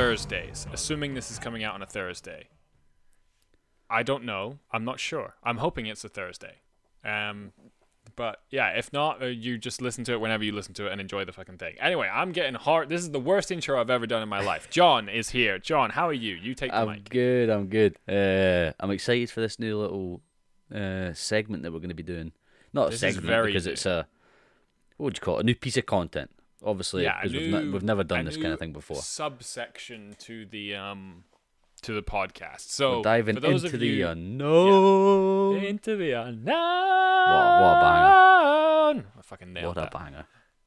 Thursdays. Assuming this is coming out on a Thursday. I don't know. I'm not sure. I'm hoping it's a Thursday. Um, but yeah, if not, uh, you just listen to it whenever you listen to it and enjoy the fucking thing. Anyway, I'm getting hard. This is the worst intro I've ever done in my life. John is here. John, how are you? You take the I'm mic. good. I'm good. Uh, I'm excited for this new little uh, segment that we're going to be doing. Not This a segment because it's a what would you call it? A new piece of content. Obviously, yeah, because we've, ne- we've never done this kind of thing before. Subsection to the um to the podcast. So we're diving for those into of the you, unknown. into the unknown. what a banger. I fucking nailed What a that. banger!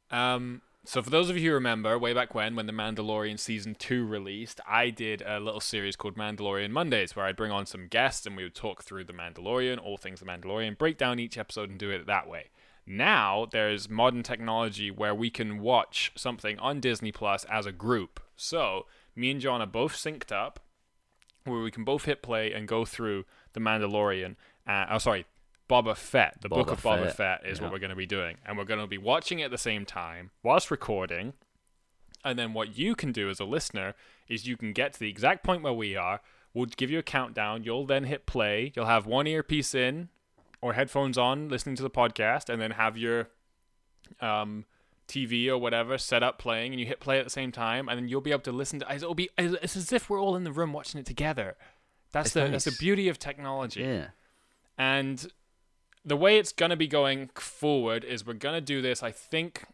Um, so for those of you who remember, way back when, when The Mandalorian season two released, I did a little series called Mandalorian Mondays, where I'd bring on some guests and we would talk through The Mandalorian, all things The Mandalorian, break down each episode and do it that way. Now there's modern technology where we can watch something on Disney Plus as a group. So me and John are both synced up, where we can both hit play and go through The Mandalorian. Uh, oh, sorry, Boba Fett. The Book Boba of Boba Fett, Fett is yeah. what we're going to be doing, and we're going to be watching it at the same time whilst recording. And then what you can do as a listener is you can get to the exact point where we are. We'll give you a countdown. You'll then hit play. You'll have one earpiece in or headphones on, listening to the podcast, and then have your um, TV or whatever set up playing, and you hit play at the same time, and then you'll be able to listen to. It'll be it's as if we're all in the room watching it together. That's It's the that's the beauty of technology. Yeah, And the way it's going to be going forward is we're going to do this. I think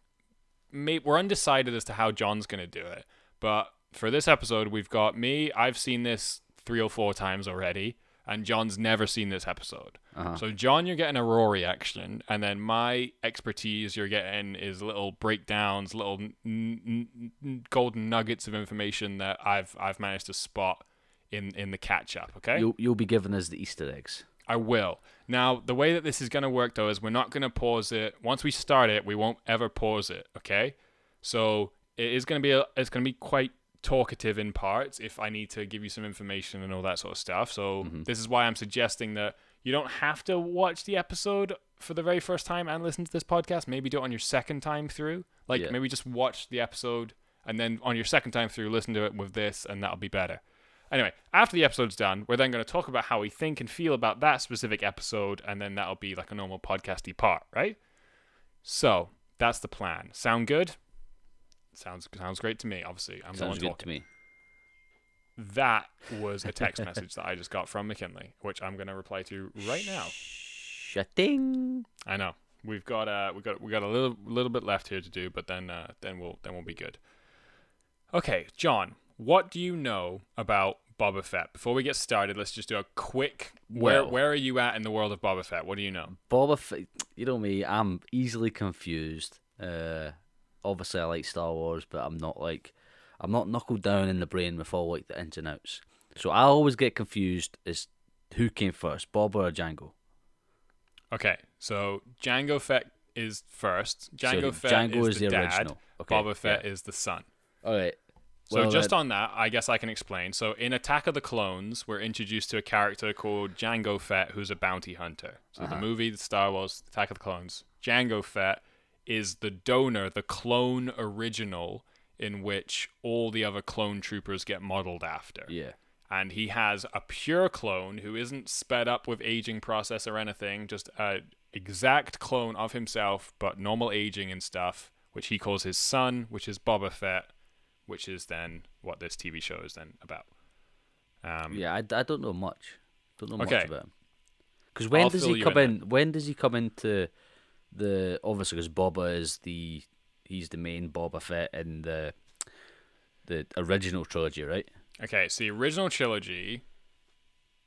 may, we're undecided as to how John's going to do it. But for this episode, we've got me. I've seen this three or four times already. And John's never seen this episode. Uh-huh. So, John, you're getting a raw reaction. And then my expertise you're getting is little breakdowns, little n- n- golden nuggets of information that I've, I've managed to spot in, in the catch up. Okay? you'll you'll be giving us the Easter eggs. I will. Now, the way that this is going to work though is we're not going to pause it. Once we start it, we won't ever pause it, okay? So, it is going to be a, it's going to be quite talkative in parts if I need to give you some information and all that sort of stuff. So, mm-hmm. this is why I'm suggesting that you don't have to watch the episode for the very first time and listen to this podcast. Maybe do it on your second time through. Like Yeah. maybe just watch the episode and then on your second time through listen to it with this and that'll be better. Anyway, after the episode's done, we're then going to talk about how we think and feel about that specific episode, and then that'll be like a normal podcasty part, right? So that's the plan. Sound good? Sounds sounds great to me. Obviously, I'm the one Sounds good talking. to me. That was a text message that I just got from McKinley, which I'm going to reply to right now. Shutting. I know we've got uh we got we got a little little bit left here to do, but then uh, then we'll then we'll be good. Okay, John, what do you know about Boba Fett? Before we get started, let's just do a quick where Well- where are you at in the world of Boba Fett? What do you know? Boba Fett, you know me, I'm easily confused. Uh, obviously, I like Star Wars, but I'm not like, I'm not knuckled down in the brain with all like the ins and outs. So I always get confused as who came first, Boba or Jango. Okay, so Jango Fett is first. Jango So Fett Jango is, is the, the dad. original. Okay, Boba Fett yeah. is the son. All right. So just then- on that, I guess I can explain. So in Attack of the Clones, we're introduced to a character called Jango Fett, who's a bounty hunter. So the Uh-huh. movie, the Star Wars, Attack of the Clones, Jango Fett is the donor, the clone original, in which all the other clone troopers get modeled after. Yeah. And he has a pure clone who isn't sped up with aging process or anything, just a exact clone of himself, but normal aging and stuff, which he calls his son, which is Boba Fett, which is then what this TV show is then about. Um, Yeah, I, I don't know much. Don't know Okay. much about him. Because when I'll does he come in in? When does he come into the? Obviously, because Boba is the he's the main Boba Fett in the the original trilogy, right? Okay, so the original trilogy,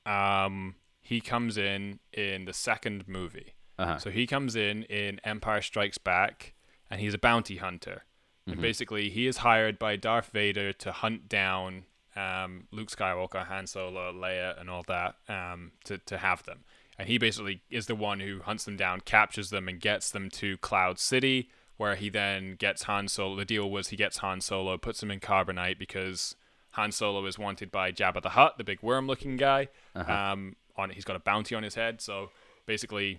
um, he comes in in the second movie. Uh-huh. So he comes in in Empire Strikes Back, and he's a bounty hunter. And basically, he is hired by Darth Vader to hunt down um, Luke Skywalker, Han Solo, Leia, and all that um, to to have them. And he basically is the one who hunts them down, captures them, and gets them to Cloud City, where he then gets Han Solo. The deal was he gets Han Solo, puts him in carbonite because Han Solo is wanted by Jabba the Hutt, the big worm-looking guy. Um, on he's got a bounty on his head, so basically,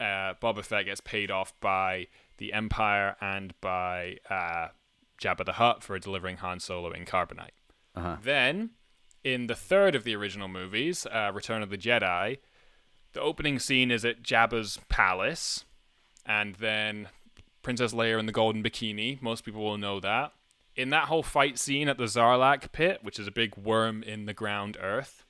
uh, Boba Fett gets paid off by the Empire and by uh, Jabba the Hutt for delivering Han Solo in carbonite. Uh-huh. Then, in the third of the original movies, uh, Return of the Jedi, the opening scene is at Jabba's palace, and then Princess Leia in the golden bikini. Most people will know that. In that whole fight scene at the Sarlacc pit, which is a big worm in the ground earth,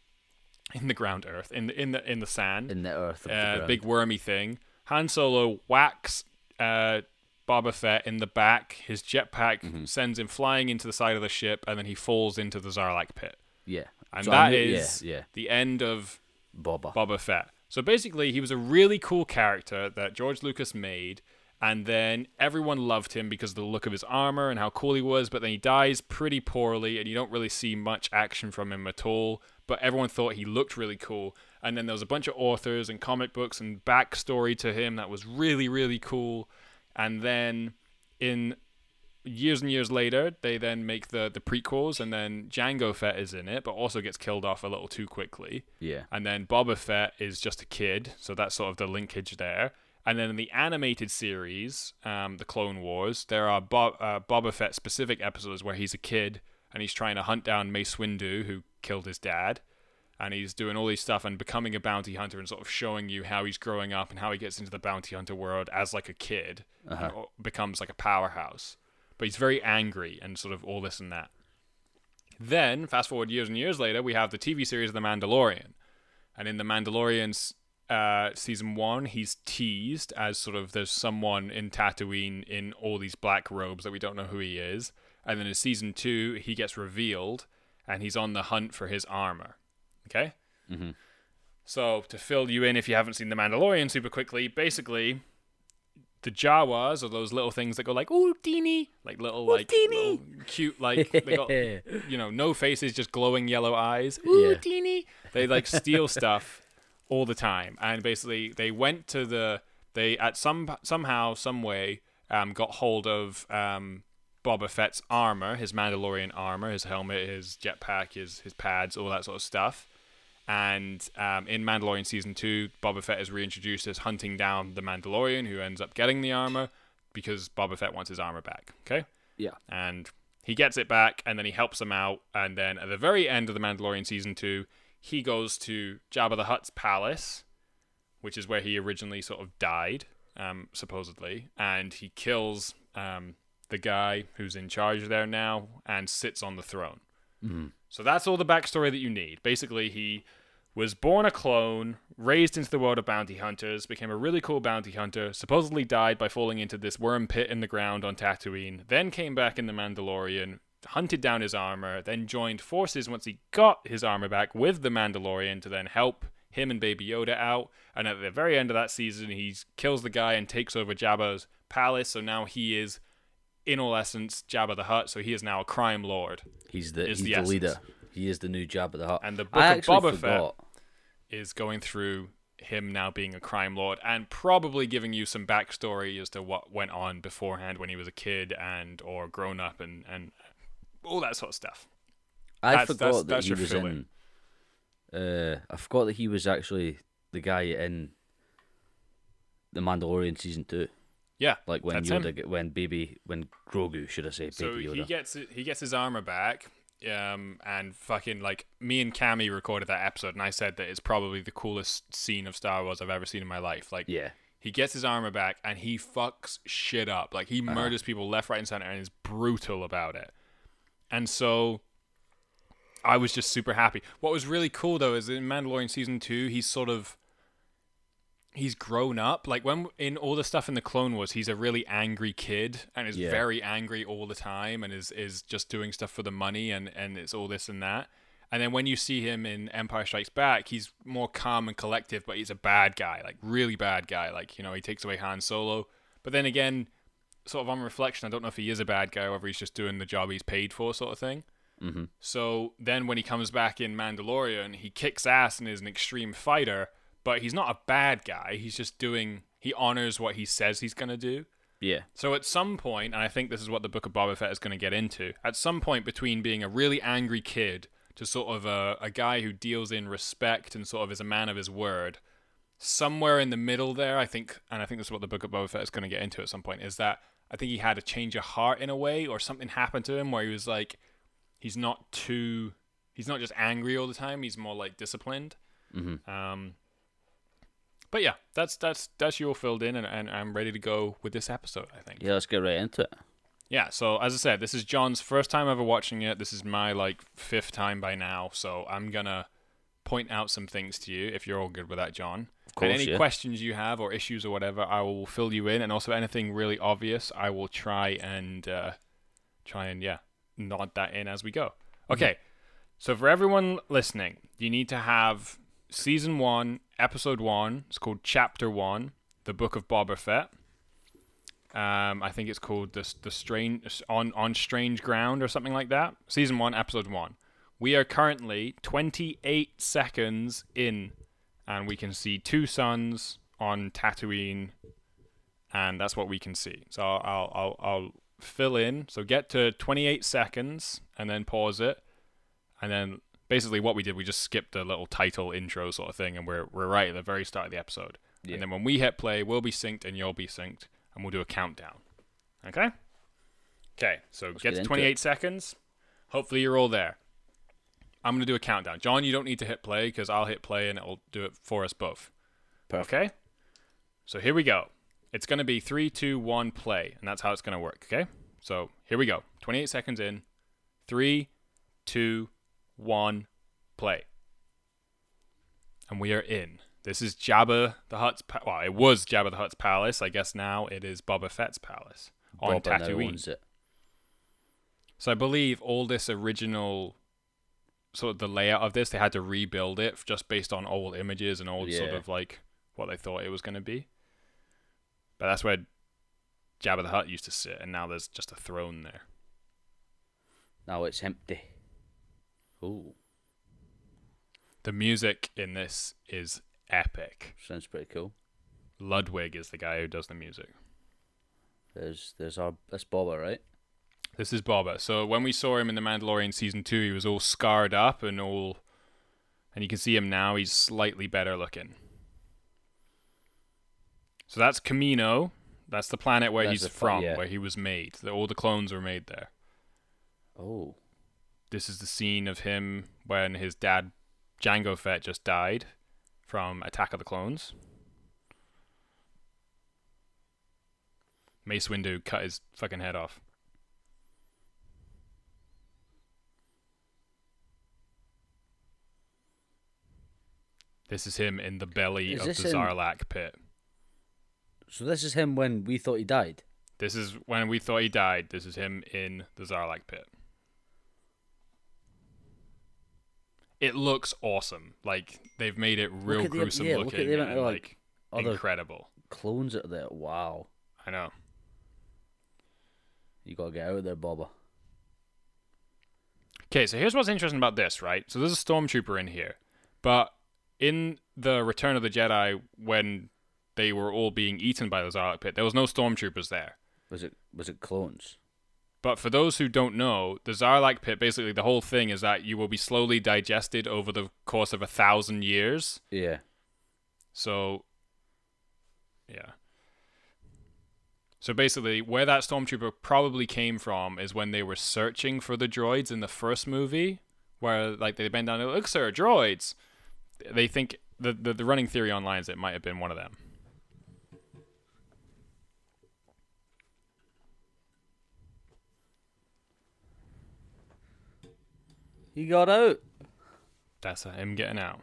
in the ground earth, in the in the in the sand, in the earth. Of the uh, big wormy thing. Han Solo whacks uh, Boba Fett in the back. His jetpack Mm-hmm. sends him flying into the side of the ship, and then he falls into the Sarlacc pit. Yeah. And So I that knew- is yeah, yeah. the end of Boba. Boba Fett. So basically, he was a really cool character that George Lucas made, and then everyone loved him because of the look of his armor and how cool he was. But then he dies pretty poorly, and you don't really see much action from him at all. But everyone thought he looked really cool. And then there was a bunch of authors and comic books and backstory to him that was really, really cool. And then in years and years later, they then make the the prequels, and then Jango Fett is in it, but also gets killed off a little too quickly. Yeah. And then Boba Fett is just a kid, so that's sort of the linkage there. And then in the animated series, um, the Clone Wars, there are Bo- uh, Boba Fett specific episodes where he's a kid and he's trying to hunt down Mace Windu, who killed his dad. And he's doing all these stuff and becoming a bounty hunter and sort of showing you how he's growing up and how he gets into the bounty hunter world as like a kid and o- becomes like a powerhouse. But he's very angry and sort of all this and that. Then, fast forward years and years later, we have the TV series The Mandalorian. And in The Mandalorian's uh, season one, he's teased as sort of there's someone in Tatooine in all these black robes that we don't know who he is. And then in season two, he gets revealed and he's on the hunt for his armor. Okay? Mm-hmm. So, to fill you in if you haven't seen The Mandalorian super quickly, basically, the Jawas are those little things that go like, ooh, teeny, like little, like, little cute, like, they got, you know, no faces, just glowing yellow eyes. Ooh, Yeah. teeny. They like steal stuff all the time, and basically they went to the they at some somehow some way um, got hold of um, Boba Fett's armor, his Mandalorian armor, his helmet, his jetpack, his his pads, all that sort of stuff. And um, in Mandalorian season two, Boba Fett is reintroduced as hunting down the Mandalorian, who ends up getting the armor because Boba Fett wants his armor back. Okay Yeah. and he gets it back and then he helps them out and then at the very end of the mandalorian season 2 he goes to jabba the hutt's palace which is where he originally sort of died um, supposedly and he kills um, the guy who's in charge there now and sits on the throne Mm-hmm. so that's all the backstory that you need basically he was born a clone, raised into the world of bounty hunters, became a really cool bounty hunter, supposedly died by falling into this worm pit in the ground on Tatooine, then came back in the Mandalorian, hunted down his armor, then joined forces once he got his armor back with the Mandalorian to then help him and Baby Yoda out. And at the very end of that season, he kills the guy and takes over Jabba's palace. So now he is, in all essence, Jabba the Hutt. So he is now a crime lord. He's the he's the the, leader. He is the new Jabba the Hutt. And the Book I of Boba Fett is going through him now being a crime lord and probably giving you some backstory as to what went on beforehand when he was a kid and or grown up and and all that sort of stuff. I That's- forgot that's- that that's he was fill-in. in. Uh, I forgot that he was actually the guy in the Mandalorian season two. Yeah, Like when Yoda, him. when baby, when Grogu, should I say, So baby he gets he gets his armor back. Um, and fucking like me and Cammy recorded that episode, and I said that it's probably the coolest scene of Star Wars I've ever seen in my life. Like, yeah, He gets his armor back and he fucks shit up. Like he murders people left, right, and center and is brutal about it. And so I was just super happy. What was really cool though is in Mandalorian season two, he's sort of he's grown up. Like when in all the stuff in the Clone Wars, he's a really angry kid and is Yeah. very angry all the time and is is just doing stuff for the money and and it's all this and that. And then when you see him in Empire Strikes Back, he's more calm and collective, but he's a bad guy, like really bad guy. Like you know, he takes away Han Solo. But then again, sort of on reflection, I don't know if he is a bad guy or whether he's just doing the job he's paid for, sort of thing. mm-hmm. So then when he comes back in Mandalorian, he kicks ass and is an extreme fighter, but he's not a bad guy. He's just doing he honors what he says he's going to do. Yeah. So at some point, and I think this is what the Book of Boba Fett is going to get into, at some point between being a really angry kid to sort of a, a guy who deals in respect and sort of is a man of his word, somewhere in the middle there, I think, and I think this is what the Book of Boba Fett is going to get into at some point, is that I think he had a change of heart in a way, or something happened to him where he was like, he's not too, he's not just angry all the time, he's more like disciplined. Mhm. Um, but yeah, that's that's that's you all filled in, and, and I'm ready to go with this episode. I think. Yeah, let's get right into it. Yeah, so as I said, this is John's first time ever watching it. This is my like fifth time by now, so I'm gonna point out some things to you if you're all good with that, John. Of course, and any yeah. questions you have or issues or whatever, I will fill you in, and also anything really obvious, I will try and uh, try and yeah nod that in as we go. Okay, so for everyone listening, you need to have season one, episode one. It's called Chapter One, the Book of Boba Fett. Um, I think it's called the the strange on on strange ground or something like that. Season one, episode one. We are currently 28 seconds in, and we can see two suns on Tatooine, and that's what we can see. So I'll I'll I'll, I'll fill in. So get to 28 seconds and then pause it, and then basically what we did, we just skipped the little title intro sort of thing, and we're we're right at the very start of the episode. Yeah. And then when we hit play, we'll be synced and you'll be synced, and we'll do a countdown. Okay. Okay. So Let's get get to into 28 seconds. Hopefully you're all there. I'm gonna do a countdown. John, you don't need to hit play because I'll hit play and it'll do it for us both. Perfect. Okay. So here we go. It's gonna be three, two, one, play, and that's how it's gonna work. Okay. So here we go. 28 seconds in. Three, two, one, play. And we are in. This is Jabba the Hutt's. Pa- well, it was Jabba the Hutt's palace. I guess now it is Boba Fett's palace on Boba Tatooine. So I believe all this original sort of the layout of this, they had to rebuild it just based on old images and old sort of like what they thought it was going to be. But that's where Jabba the Hutt used to sit, and now there's just a throne there. Now it's empty. Ooh, The music in this is epic. sounds pretty cool. Ludwig is the guy who does the music. There's there's our that's Boba, right? This is Boba. So when we saw him in The Mandalorian season two, he was all scarred up and all, and you can see him now. He's slightly better looking. So that's Kamino. That's the planet where That's he's from, yeah. where he was made. The- All the clones were made there. Oh, This is the scene of him when his dad, Jango Fett, just died from Attack of the Clones. Mace Windu cut his fucking head off. This is him in the belly Is of the him- Sarlacc pit. so this is him when we thought he died. This is when we thought he died. This is him in the Sarlacc pit. It looks awesome. Like they've made it real the- gruesome yeah, look at looking the amount and of, like, like, incredible. clones are there. Wow, I know. you gotta get out of there, Boba. Okay, so here's what's interesting about this, right? So there's a stormtrooper in here, but in the Return of the Jedi, when they were all being eaten by the Sarlacc pit, there was no stormtroopers there. Was it was it clones? But for those who don't know, the Sarlacc pit, basically the whole thing is that you will be slowly digested over the course of a thousand years. Yeah. So, yeah. So basically, where that stormtrooper probably came from is when they were searching for the droids in the first movie, where like they bend down and look, sir, droids. They think the, the the running theory online is it might have been one of them. He got out. That's him getting out.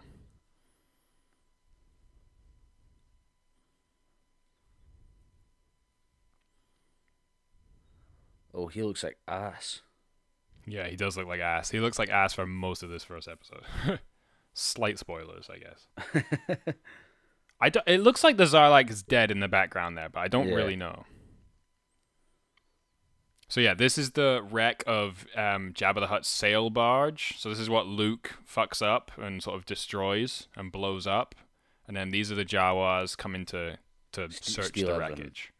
Oh, he looks like ass. Yeah, he does look like ass. He looks like ass for most of this first episode. Slight spoilers, I guess. I do, it looks like the Sarlacc is dead in the background there, but I don't Yeah. really know. So yeah, this is the wreck of um, Jabba the Hutt's sail barge. So this is what Luke fucks up and sort of destroys and blows up, and then these are the Jawas coming to to St- search steal the everything. wreckage.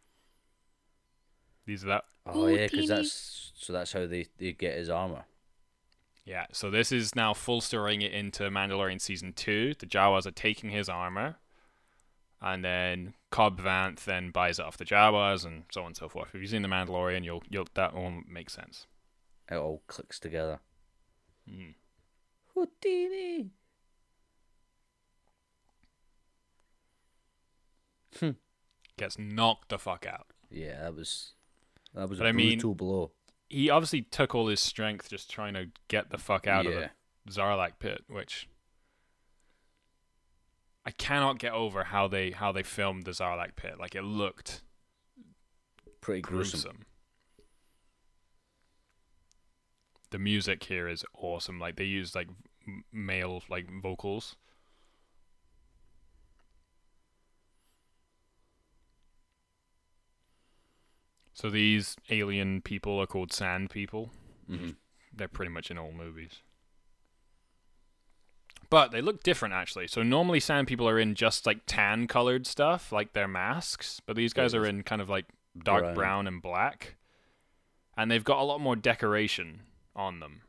These are that. Oh yeah, because that's so that's how they, they get his armor. Yeah, so this is now full storying it into Mandalorian season two. The Jawas are taking his armor, and then Cobb Vanth then buys it off the Jawas, and so on and so forth. If you've seen the Mandalorian, you'll you'll that all makes sense. It all clicks together. Mm. Houdini. Gets knocked the fuck out. Yeah, that was that was But a I mean- brutal blow. He obviously took all his strength just trying to get the fuck out yeah, of the Sarlacc pit, which I cannot get over how they how they filmed the Sarlacc pit. Like it looked pretty gruesome. gruesome. The music here is awesome. Like they use like male like vocals. So these alien people are called sand people. hmm They're pretty much in all movies. But they look different actually. So normally sand people are in just like tan colored stuff, like their masks, but these guys are in kind of like dark Brown. brown and black. And they've got a lot more decoration on them.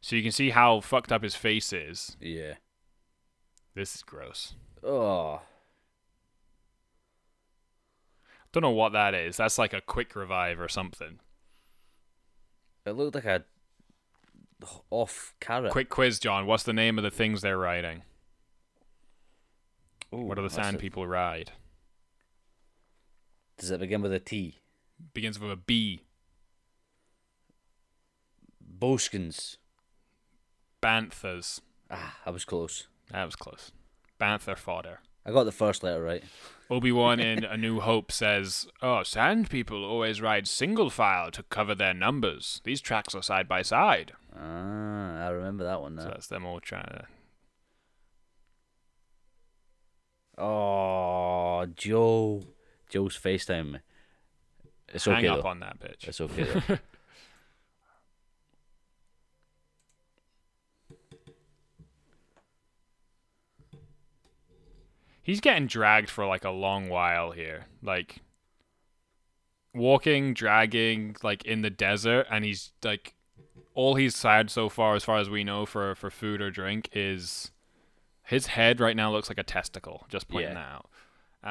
So you can see how fucked up his face is. Yeah. This is gross. Oh, Don't know what that is. That's like a quick revive or something. it looked like a off carrot. Quick quiz, John. What's the name of the things they're riding? Ooh, What do the sand a- people ride? Does it begin with a T? Begins with a B. Boskins. Banthas. Ah, I was close. That was close. Bantha fodder. I got the first letter right. Obi Wan in A New Hope says, "Oh, sand people always ride single file to cover their numbers. These tracks are side by side." Ah, I remember that one So that's them all trying to. Oh, Joe. Joe's FaceTime me. It's hang okay up though. on that bitch. It's okay though. He's getting dragged for like a long while here. Like walking, dragging, like in the desert, and he's like all he's had so far, as far as we know, for for food or drink is his head right now looks like a testicle. Just pointing Yeah. that out.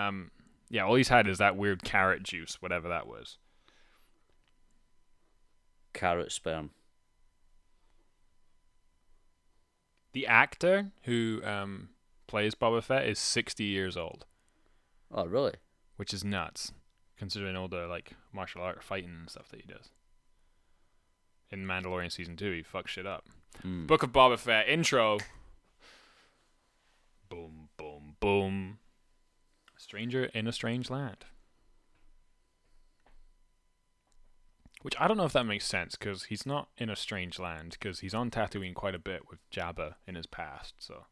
Um, yeah, all he's had is that weird carrot juice, whatever that was. Carrot sperm. The actor who um, plays Boba Fett is sixty years old, Oh, really? which is nuts, considering all the like martial art fighting and stuff that he does. In Mandalorian season two, he fucks shit up. Mm. Book of Boba Fett intro. Boom, boom, boom. A stranger in a strange land. Which I don't know if that makes sense because he's not in a strange land because he's on Tatooine quite a bit with Jabba in his past. So,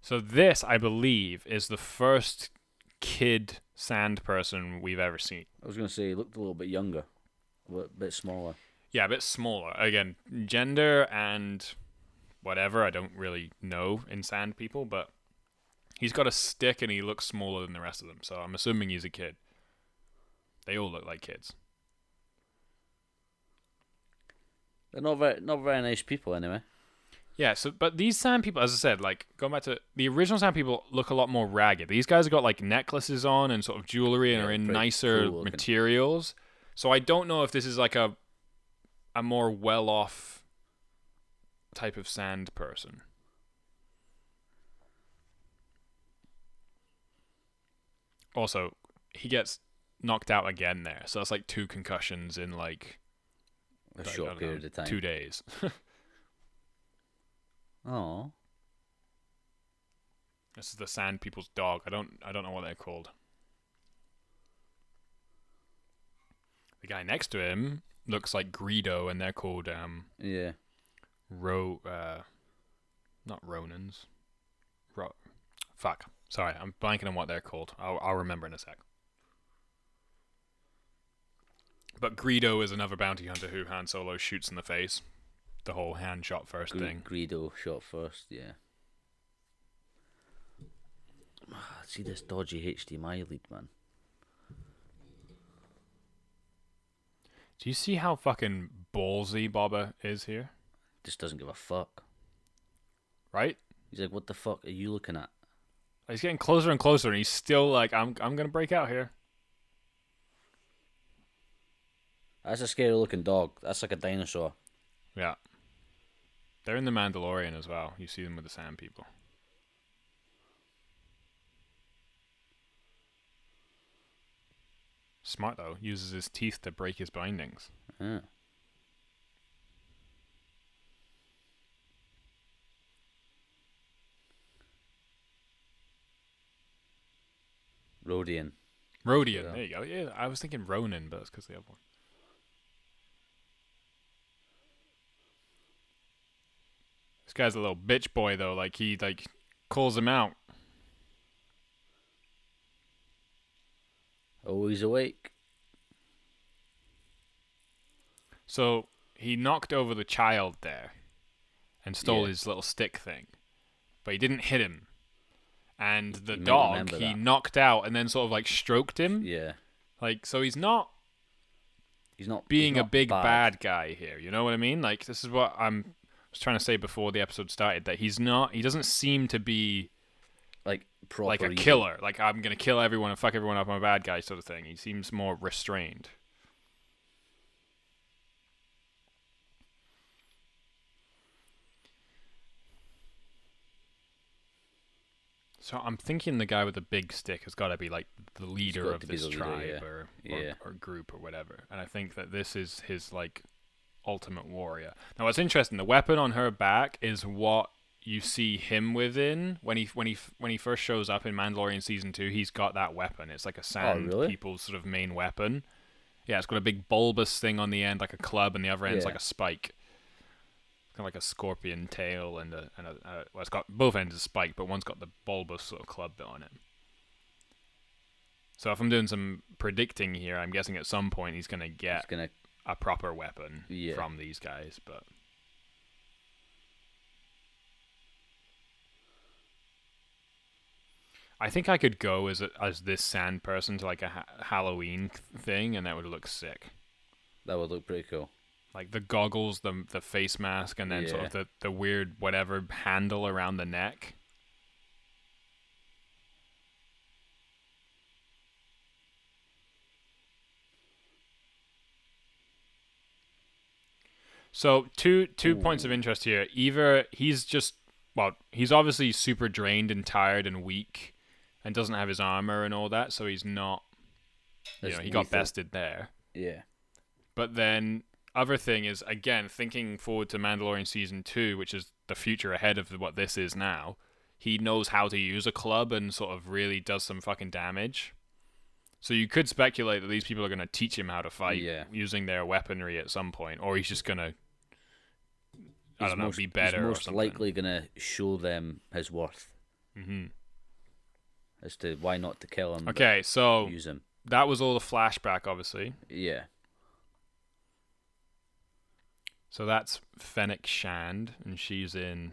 so this I believe is the first kid sand person we've ever seen. I was gonna say he looked a little bit younger, a bit smaller. Yeah, a bit smaller. Again, gender and whatever, I don't really know in sand people, but he's got a stick and he looks smaller than the rest of them, so I'm assuming he's a kid. They all look like kids. They're not very, not very nice people anyway. Yeah, so but these sand people, as I said, like going back to the original sand people, look a lot more ragged. These guys have got like necklaces on and sort of jewelry and Yeah, are in nicer cool materials. So I don't know if this is like a a more well-off type of sand person. Also, he gets knocked out again there, so that's like two concussions in like a don't short know, period of time. two days. Oh, This is the Sand People's dog. I don't I don't know what they're called. The guy next to him looks like Greedo, and they're called um yeah. Ro uh not Ronans. Ro fuck. Sorry, I'm blanking on what they're called. I'll I'll remember in a sec. But Greedo is another bounty hunter who Han Solo shoots in the face. The whole Han shot first Gre- thing. Greedo shot first. Yeah. See this dodgy HDMI lead, man. Do you see how fucking ballsy Boba is here? Just doesn't give a fuck. Right? He's like, what the fuck are you looking at? He's getting closer and closer, and he's still like, "I'm, I'm gonna break out here." That's a scary looking dog. That's like a dinosaur. Yeah. They're in the Mandalorian as well. You see them with the Sand People. Smart though. Uses his teeth to break his bindings. Yeah. Rodian. Rodian. Yeah. There you go. Yeah, I was thinking Ronin, but it's because they have one. This guy's a little bitch boy though. Like he like calls him out. Always awake. So he knocked over the child there and stole Yeah. his little stick thing. But he didn't hit him. And the You dog he that. knocked out and then sort of like stroked him. Yeah. Like so he's not He's not being he's a not big bad. guy here. You know what I mean? Like this is what I'm was trying to say before the episode started that he's not he doesn't seem to be Like proper like a evil. killer. Like I'm gonna kill everyone and fuck everyone up. I'm a bad guy sort of thing. He seems more restrained. So I'm thinking the guy with the big stick has got to be like the leader of this leader, tribe yeah. or, or Yeah. or group or whatever. And I think that this is his like ultimate warrior. Now what's interesting, the weapon on her back is what you see him within when he when he when he first shows up in Mandalorian season 2, he's got that weapon. It's like a oh, sand Oh, really? people's sort of main weapon. Yeah, it's got a big bulbous thing on the end like a club and the other end's Yeah. like a spike. Kind of like a scorpion tail and a, and a, a well, it's got both ends a spike, but one's got the bulbous sort of club bit on it. So if I'm doing some predicting here, I'm guessing at some point he's gonna He's get gonna a proper weapon Yeah. from these guys, but I think I could go as a, as this sand person to like a ha- Halloween thing, and that would look sick. that would look pretty cool. Like the goggles, the the face mask, and then sort of the, the weird whatever handle around the neck. So two two points of interest here. Either he's just well, he's obviously super drained and tired and weak, and doesn't have his armor and all that, so he's not. You know, he got lethal. bested there. Yeah. But then other thing is again thinking forward to Mandalorian season two, which is the future ahead of what this is now. He knows how to use a club and sort of really does some fucking damage. So you could speculate that these people are going to teach him how to fight Yeah. using their weaponry at some point, or he's just going to, I He's don't know, most, be better He's most likely gonna show them his worth hmm as to why not to kill him. Okay, so Use him. that was all the flashback, obviously. Yeah. So that's Fennec Shand, and she's in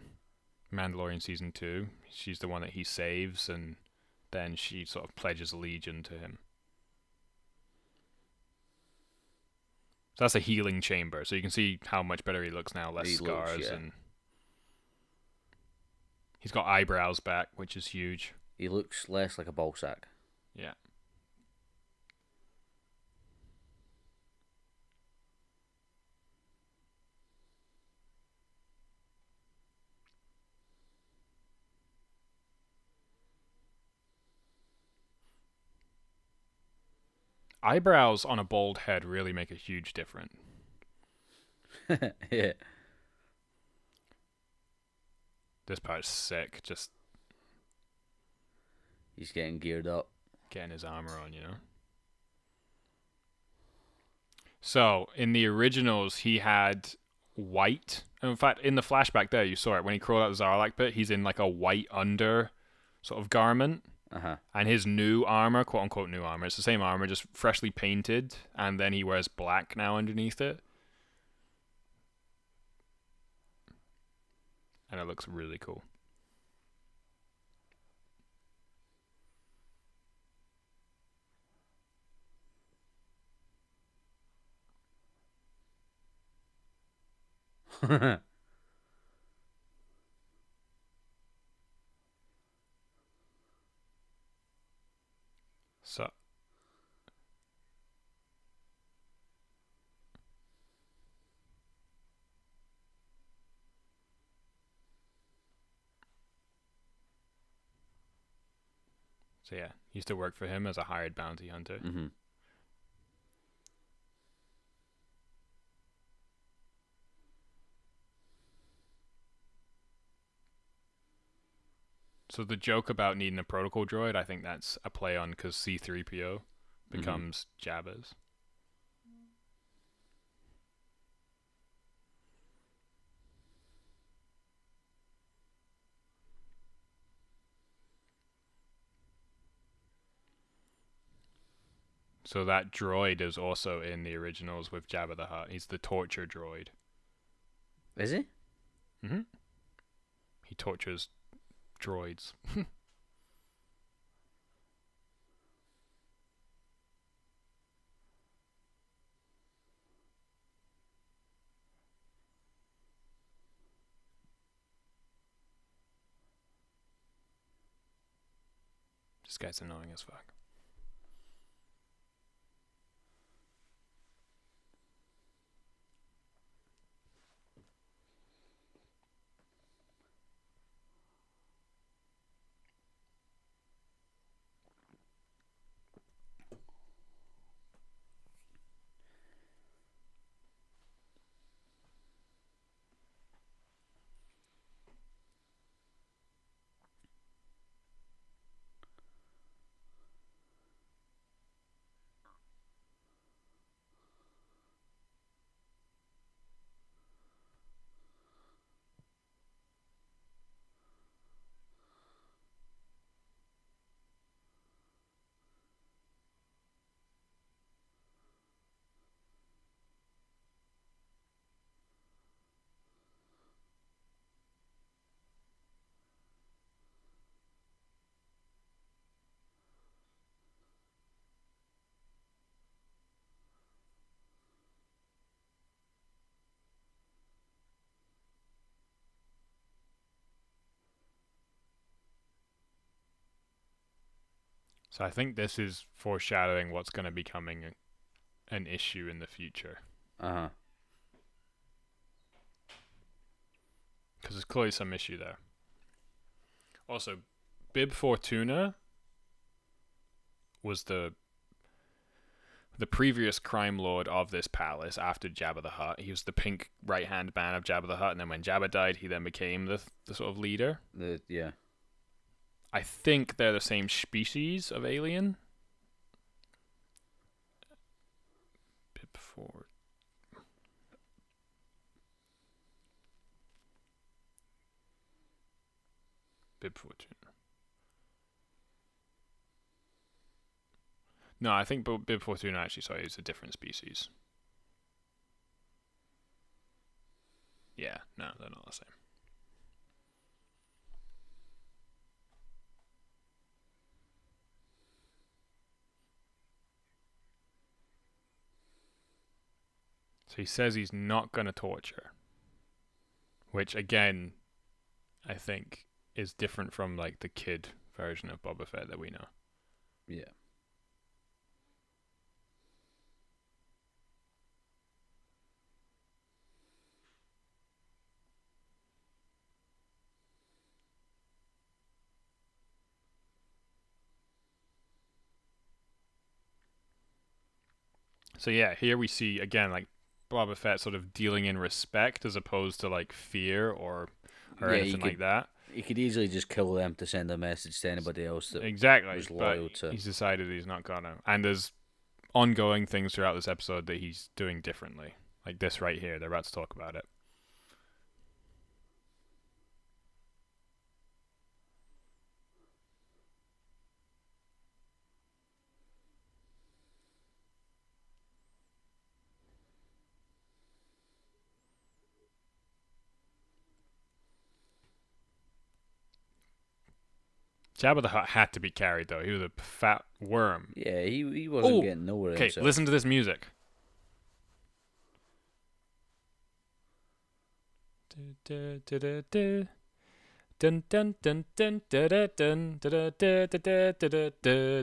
Mandalorian season two. She's the one that he saves, and then she sort of pledges allegiance to him. So that's a healing chamber. So you can see how much better he looks now, less He looks, scars, yeah. and he's got eyebrows back, which is huge. He looks less like a ball sack. Yeah. Eyebrows on a bald head really make a huge difference. yeah. This part's sick, just He's getting geared up. getting his armor on, you know. So in the originals, he had white. In fact, in the flashback there, you saw it when he crawled out of the Sarlacc pit. He's in like a white under sort of garment, Uh huh. and his new armor, quote unquote new armor, it's the same armor, just freshly painted, and then he wears black now underneath it, and it looks really cool. So So yeah, used to work for him as a hired bounty hunter. hmm So the joke about needing a protocol droid, I think that's a play on because C3PO becomes Jabba's. So that droid is also in the originals with Jabba the Hutt. He's the torture droid. Is he? Mm-hmm. He tortures droids. this guy's annoying as fuck. So I think this is foreshadowing what's going to be coming an issue in the future. Uh huh. Because there's clearly some issue there. Also, Bib Fortuna was the the previous crime lord of this palace after Jabba the Hutt. He was the pink right hand man of Jabba the Hutt, and then when Jabba died, he then became the the sort of leader. The yeah. I think they're the same species of alien. Bib Fort. Bib Fortuna. No, I think Bib Fortuna actually, sorry, is a different species. Yeah, no, they're not the same. He says he's not going to torture. Which, again, I think is different from like the kid version of Boba Fett that we know. Yeah. So yeah, here we see again like Boba Fett sort of dealing in respect as opposed to like fear or or Yeah, anything like that. He could easily just kill them to send a message to anybody else that Exactly. was but loyal to- he's decided he's not gonna. And there's ongoing things throughout this episode that he's doing differently. Like this right here, they're about to talk about it. Jabba the Hutt had to be carried though. He was a fat worm. Yeah, he he wasn't Ooh. getting nowhere. Okay, listen to this music.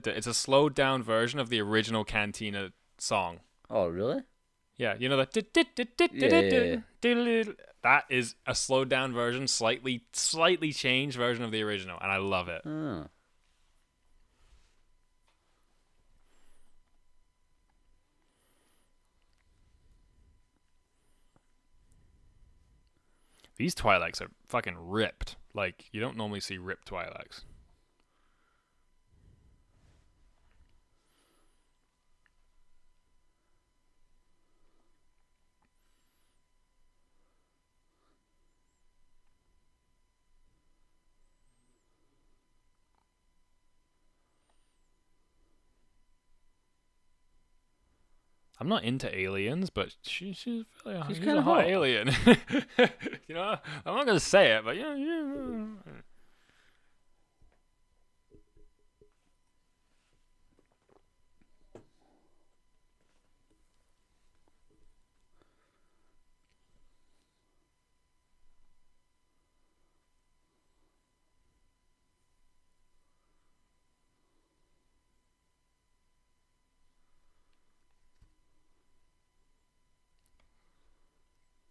It's a slowed down version of the original Cantina song. Oh, really? Yeah, you know that. Yeah, yeah, yeah. That is a slowed down version, slightly slightly changed version of the original, and I love it. These Twi'leks are fucking ripped. Like you don't normally see ripped Twi'leks. I'm not into aliens, but she, she's really She's she's kinda hot hot. alien. you know, I'm not gonna say it, but yeah, yeah.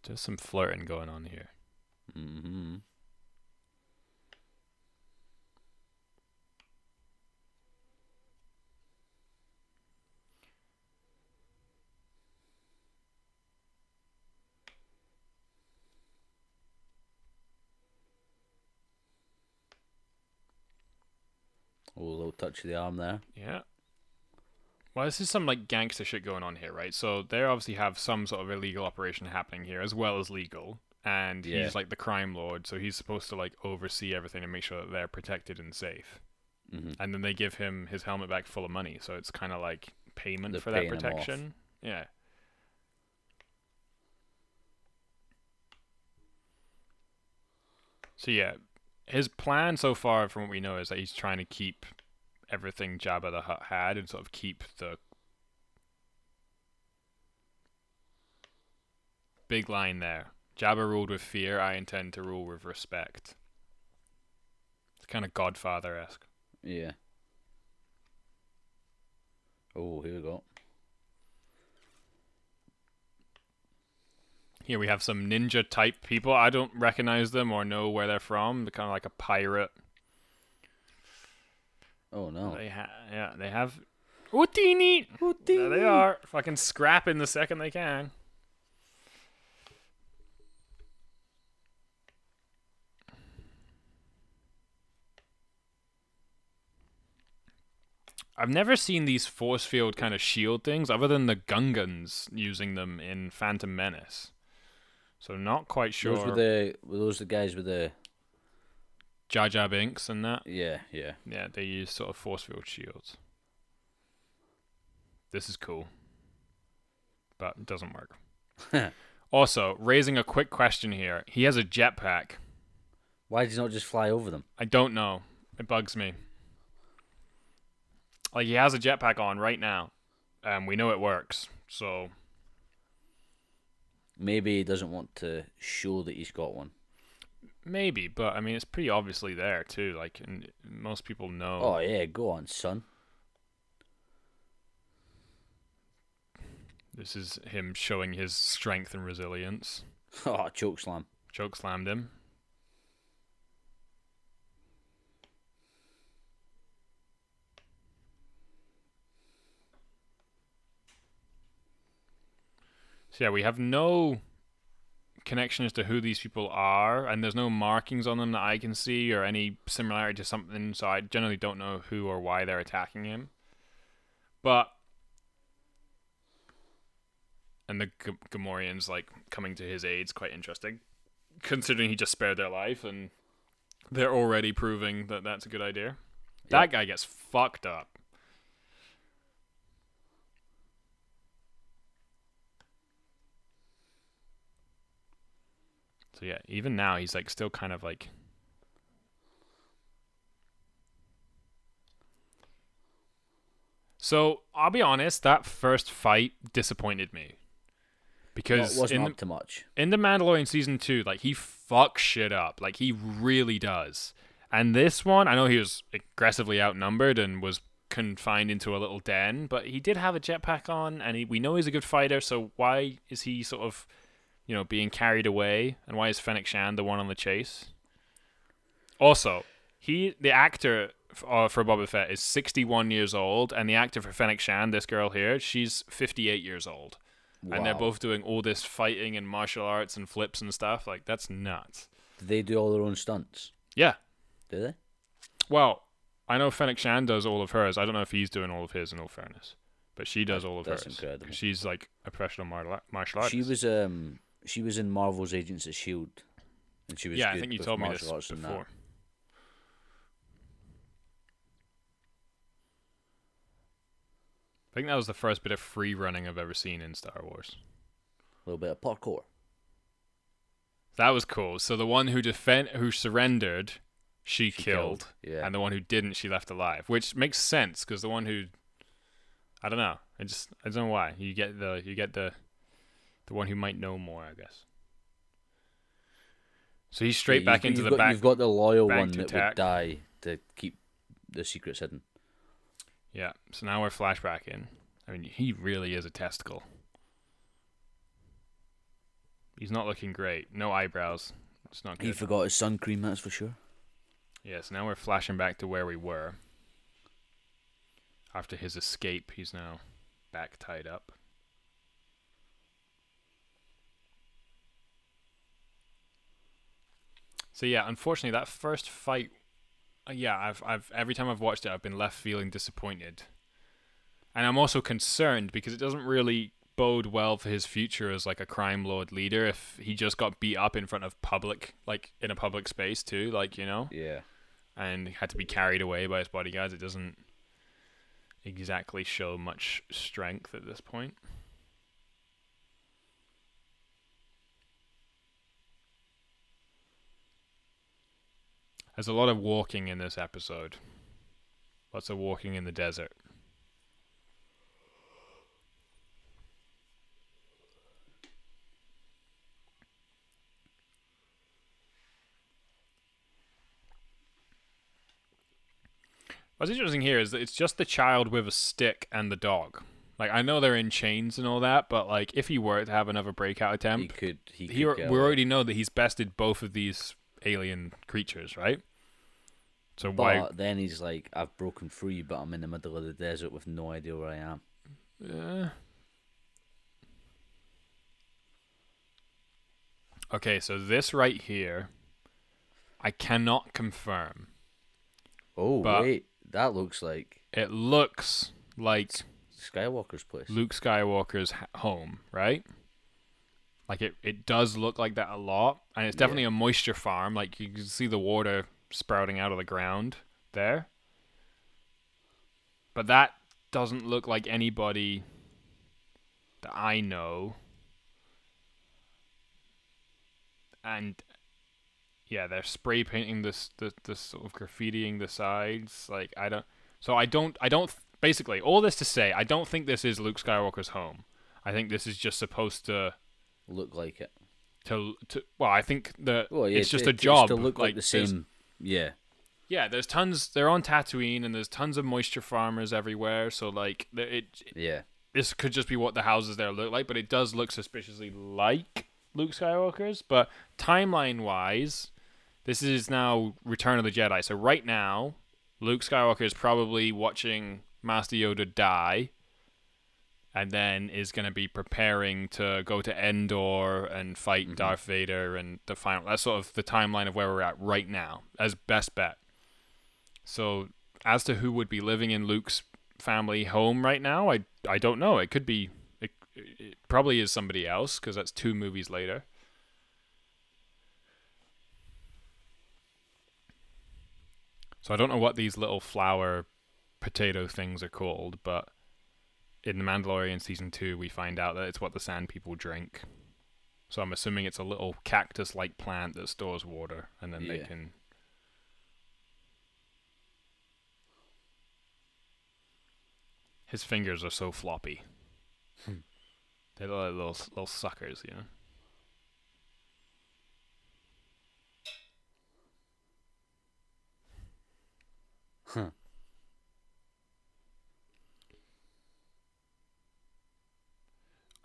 Just some flirting going on here. Mm-hmm. Oh, a little touch of the arm there. Yeah. Well, this is some like gangster shit going on here, right? So they obviously have some sort of illegal operation happening here, as well as legal. And Yeah. he's like the crime lord, so he's supposed to like oversee everything and make sure that they're protected and safe. hmm And then they give him his helmet back full of money, so it's kind of like payment They're for that paying him off. protection. Yeah. So yeah, his plan so far, from what we know, is that he's trying to keep everything Jabba the Hutt had and sort of keep the big line there. Jabba ruled with fear. I intend to rule with respect. It's kind of Godfather esque. Yeah. Oh, here we go. Here we have some ninja type people. I don't recognize them or know where they're from. They're kind of like a pirate. Oh no. They ha- yeah, they have Houdini. There they are, fucking scrapping the second they can. I've never seen these force field kind of shield things other than the Gungans using them in Phantom Menace. So not quite sure. Those were the were those the guys with the Jar Jar Binks and that. yeah yeah. Yeah, they use sort of force field shields. This is cool. But it doesn't work. also, raising a quick question here. He has a jetpack. Why did he not just fly over them? I don't know. It bugs me. Like he has a jetpack on right now. And we know it works. So Maybe he doesn't want to show that he's got one. Maybe, but I mean it's pretty obviously there too. Like and most people know. Oh yeah, go on, son. This is him showing his strength and resilience. Oh, choke slam. Choke slammed him. So yeah, we have no connection as to who these people are, and there's no markings on them that I can see or any similarity to something. So I generally don't know who or why they're attacking him. But and the G- Gamorreans like coming to his aid is quite interesting, considering he just spared their life, and they're already proving that that's a good idea. That guy gets fucked up. So yeah, even now he's like still kind of like So I'll be honest, that first fight disappointed me. because it wasn't in up to much. in the Mandalorian season two, like he fucks shit up, like he really does. And this one, I know he was aggressively outnumbered and was confined into a little den, but he did have a jetpack on, and he, we know he's a good fighter. So why is he sort of, you know, being carried away? And why is Fennec Shand the one on the chase? Also, he the actor f- uh, for Boba Fett is 61 years old, and the actor for Fennec Shand, this girl here, she's 58 years old and they're both doing all this fighting and martial arts and flips and stuff. Like that's nuts. Do they do all their own stunts? Yeah. Do they? Well, I know Fennec Shand does all of hers. I don't know if he's doing all of his. In all fairness, but she does all of That's hers. incredible. She's like a professional martial martial artist. She was um she was in Marvel's Agents of Shield, and she was yeah, I think you told me this before. I think that was the first bit of free running I've ever seen in Star Wars. A little bit of parkour. That was cool. So the one who defend who surrendered, she, She killed, Yeah. and the one who didn't, she left alive, which makes sense because the one who, I don't know, I just I don't know why you get the you get the, the one who might know more, I guess. So he's straight Yeah, back into the got, back. You've got the loyal one that attack. would die to keep the secrets hidden. Yeah. So now we're flashbacking. I mean, he really is a testicle. He's not looking great. No eyebrows. It's not good. He forgot his sun cream, that's for sure. Yes, now we're flashing back to where we were. After his escape, he's now back tied up. So yeah, unfortunately, that first fight, uh, yeah, I've, I've every time I've watched it, I've been left feeling disappointed, and I'm also concerned because it doesn't really bode well for his future as like a crime lord leader if he just got beat up in front of public, like in a public space too, like you know Yeah. and had to be carried away by his bodyguards. It doesn't exactly show much strength at this point. There's a lot of walking in this episode. Lots of walking in the desert. What's interesting here is that it's just the child with a stick and the dog. Like I know they're in chains and all that, but like if he were to have another breakout attempt, He could he, he, could we already know that he's bested both of these alien creatures, right? So But why? then he's like, I've broken free, but I'm in the middle of the desert with no idea where I am. Yeah. okay, so this right here, I cannot confirm. Oh But- wait, that looks like It looks like Skywalker's place. Luke Skywalker's home, right? Like it, it does look like that a lot, and it's Yeah. definitely a moisture farm. Like you can see the water sprouting out of the ground there. But that doesn't look like anybody that I know. And yeah, they're spray painting this, this, this sort of graffitiing the sides. Like I don't. So I don't. I don't. Basically, all this to say, I don't think this is Luke Skywalker's home. I think this is just supposed to Look like it. to to. Well, I think that Well, yeah, it's just it- a job. to look like, the same. Yeah. Yeah, there's tons. They're on Tatooine, and there's tons of moisture farmers everywhere. So like, there- it Yeah. this could just be what the houses there look like, but it does look suspiciously like Luke Skywalker's. But timeline wise, this is now Return of the Jedi. So right now, Luke Skywalker is probably watching Master Yoda die, and then is going to be preparing to go to Endor and fight mm-hmm. Darth Vader and the final. That's sort of the timeline of where we're at right now, as best bet. So as to who would be living in Luke's family home right now, I I don't know. It could be it, it probably is somebody else because that's two movies later. So I don't know what these little flower potato things are called, but in the Mandalorian season 2 we find out that it's what the sand people drink. So I'm assuming it's a little cactus-like plant that stores water and then they can His fingers are so floppy. Hmm. They're like little little suckers, you know. Huh.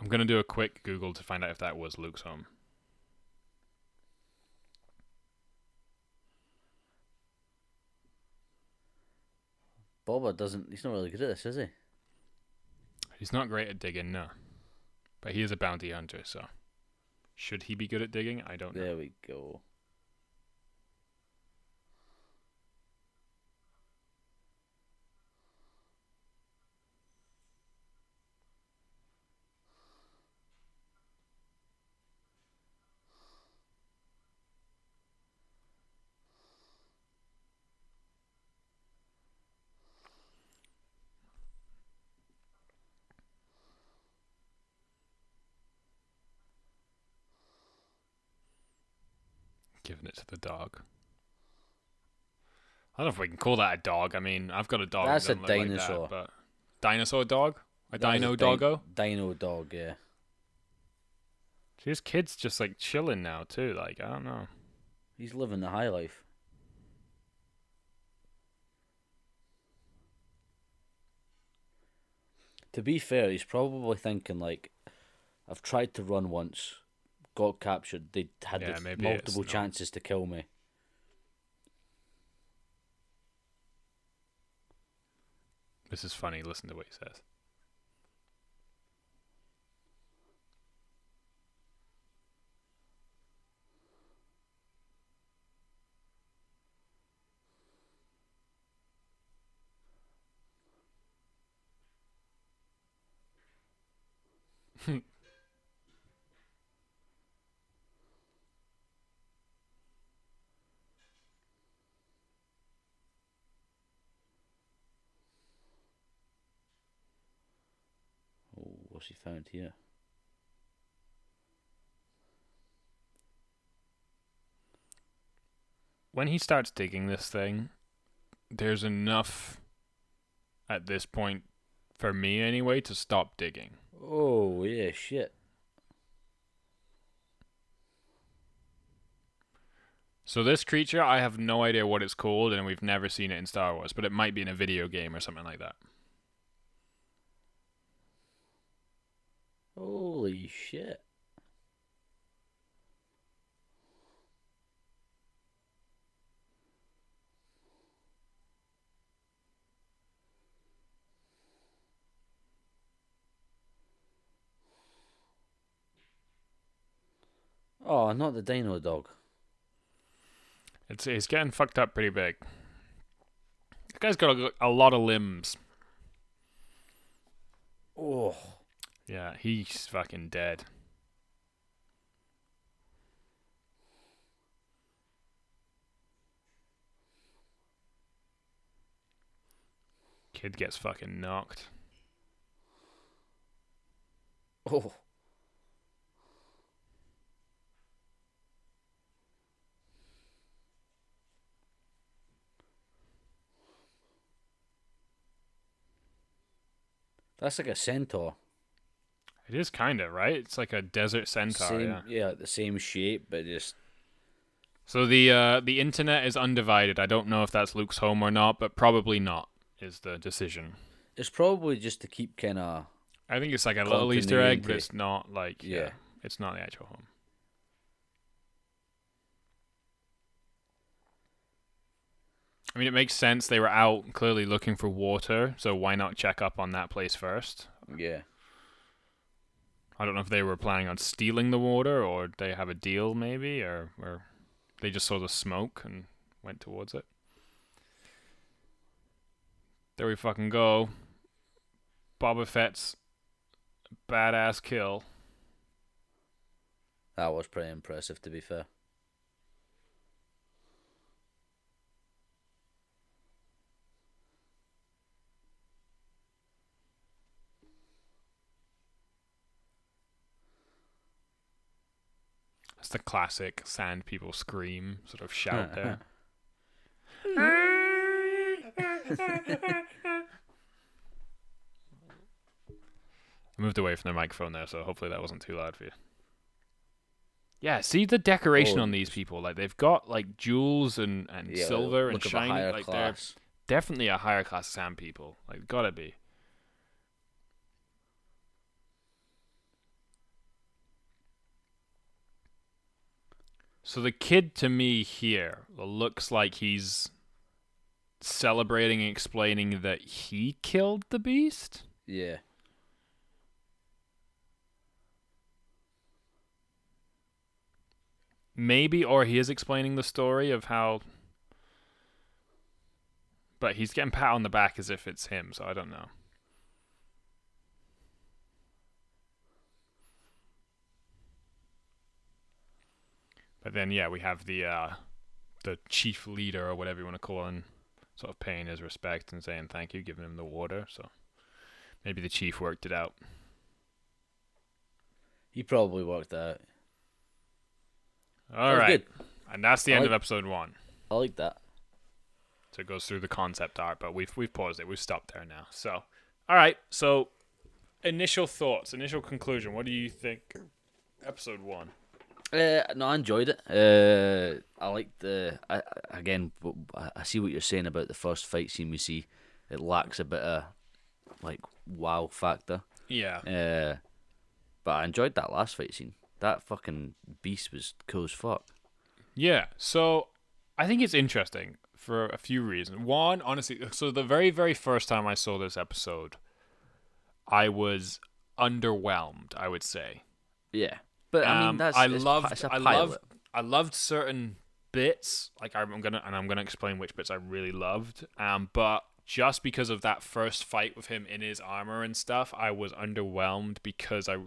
I'm gonna do a quick Google to find out if that was Luke's home. Boba doesn't. He's not really good at this, is he? He's not great at digging, no. But he is a bounty hunter, so should he be good at digging? I don't know. There we go. Giving it to the dog. I don't know if we can call that a dog. I mean, I've got a dog. That's a doesn't like that, dinosaur. but dinosaur dog, a That dino din- doggo. Dino dog, yeah. His kid's just like chilling now too. Like I don't know. He's living the high life. To be fair, he's probably thinking like, I've tried to run once, got captured. They had Yeah, the multiple chances to kill me. This is funny. Listen to what he says. He found here? when he starts digging this thing, there's enough at this point for me anyway to stop digging. Oh yeah, shit. So this creature, I have no idea what it's called, and we've never seen it in Star Wars, but it might be in a video game or something like that. Holy shit. Oh, not the dino dog. It's it's getting fucked up pretty big. The guy's got a, a lot of limbs. Oh. Yeah, he's fucking dead. Kid gets fucking knocked. Oh. That's like a centaur. It is kind of right. It's like a desert centaur. same, yeah. the same shape, but just So the uh, the internet is undivided. I don't know if that's Luke's home or not, but probably not is the decision. it's probably just to keep kind of I think it's like a little Easter egg, but it's not like yeah, Yeah. it's not the actual home. I mean, it makes sense. They were out clearly looking for water, so why not check up on that place first? yeah. I don't know if they were planning on stealing the water or they have a deal maybe or or they just saw the smoke and went towards it. There we fucking go. Boba Fett's badass kill. That was pretty impressive, to be fair. The classic sand people scream sort of shout there. I moved away from the microphone there, so hopefully that wasn't too loud for you. Yeah, see the decoration Oh, on these people. Like they've got like jewels and, and Yeah, silver and look of a shiny. higher Like class. they're definitely a higher class sand people. Like gotta be. So the kid to me here looks like he's celebrating and explaining that he killed the beast. Yeah. Maybe, or he is explaining the story of how. But he's getting pat on the back as if it's him, so I don't know. But then, yeah, we have the uh, the chief leader or whatever you want to call him, sort of paying his respect and saying thank you, giving him the water. So maybe the chief worked it out. He probably worked that out. All That right, good. and that's the I end of episode one. I like that. So it goes through the concept art, but we've we've paused it. We've stopped there now. So, all right. So, initial thoughts, initial conclusion. What do you think? Episode one. Uh, no, I enjoyed it. Uh, I like the. I, again, I see what you're saying about the first fight scene we see. It lacks a bit of like wow factor. Yeah. Uh, but I enjoyed that last fight scene. That fucking beast was cool as fuck. Yeah. So, I think it's interesting for a few reasons. One, honestly, so the very very first time I saw this episode, I was underwhelmed. I would say. Yeah, but I mean Um, that's I loved I loved I loved certain bits. Like I'm gonna and I'm gonna explain which bits I really loved. Um, but just because of that first fight with him in his armor and stuff, I was underwhelmed because I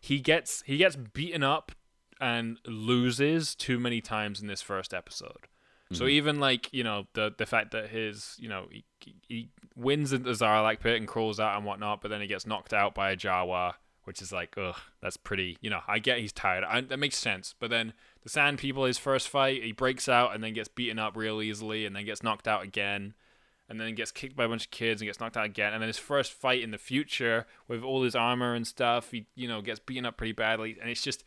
he gets he gets beaten up and loses too many times in this first episode. So even like you know the the fact that his you know he, he wins in the Sarlacc pit and crawls out and whatnot, but then he gets knocked out by a Jawa, which is like ugh, that's pretty. You know, I get he's tired. I, that makes sense. But then the Sand People, his first fight, he breaks out and then gets beaten up real easily, and then gets knocked out again, and then gets kicked by a bunch of kids and gets knocked out again. And then his first fight in the future with all his armor and stuff, he you know gets beaten up pretty badly, and it's just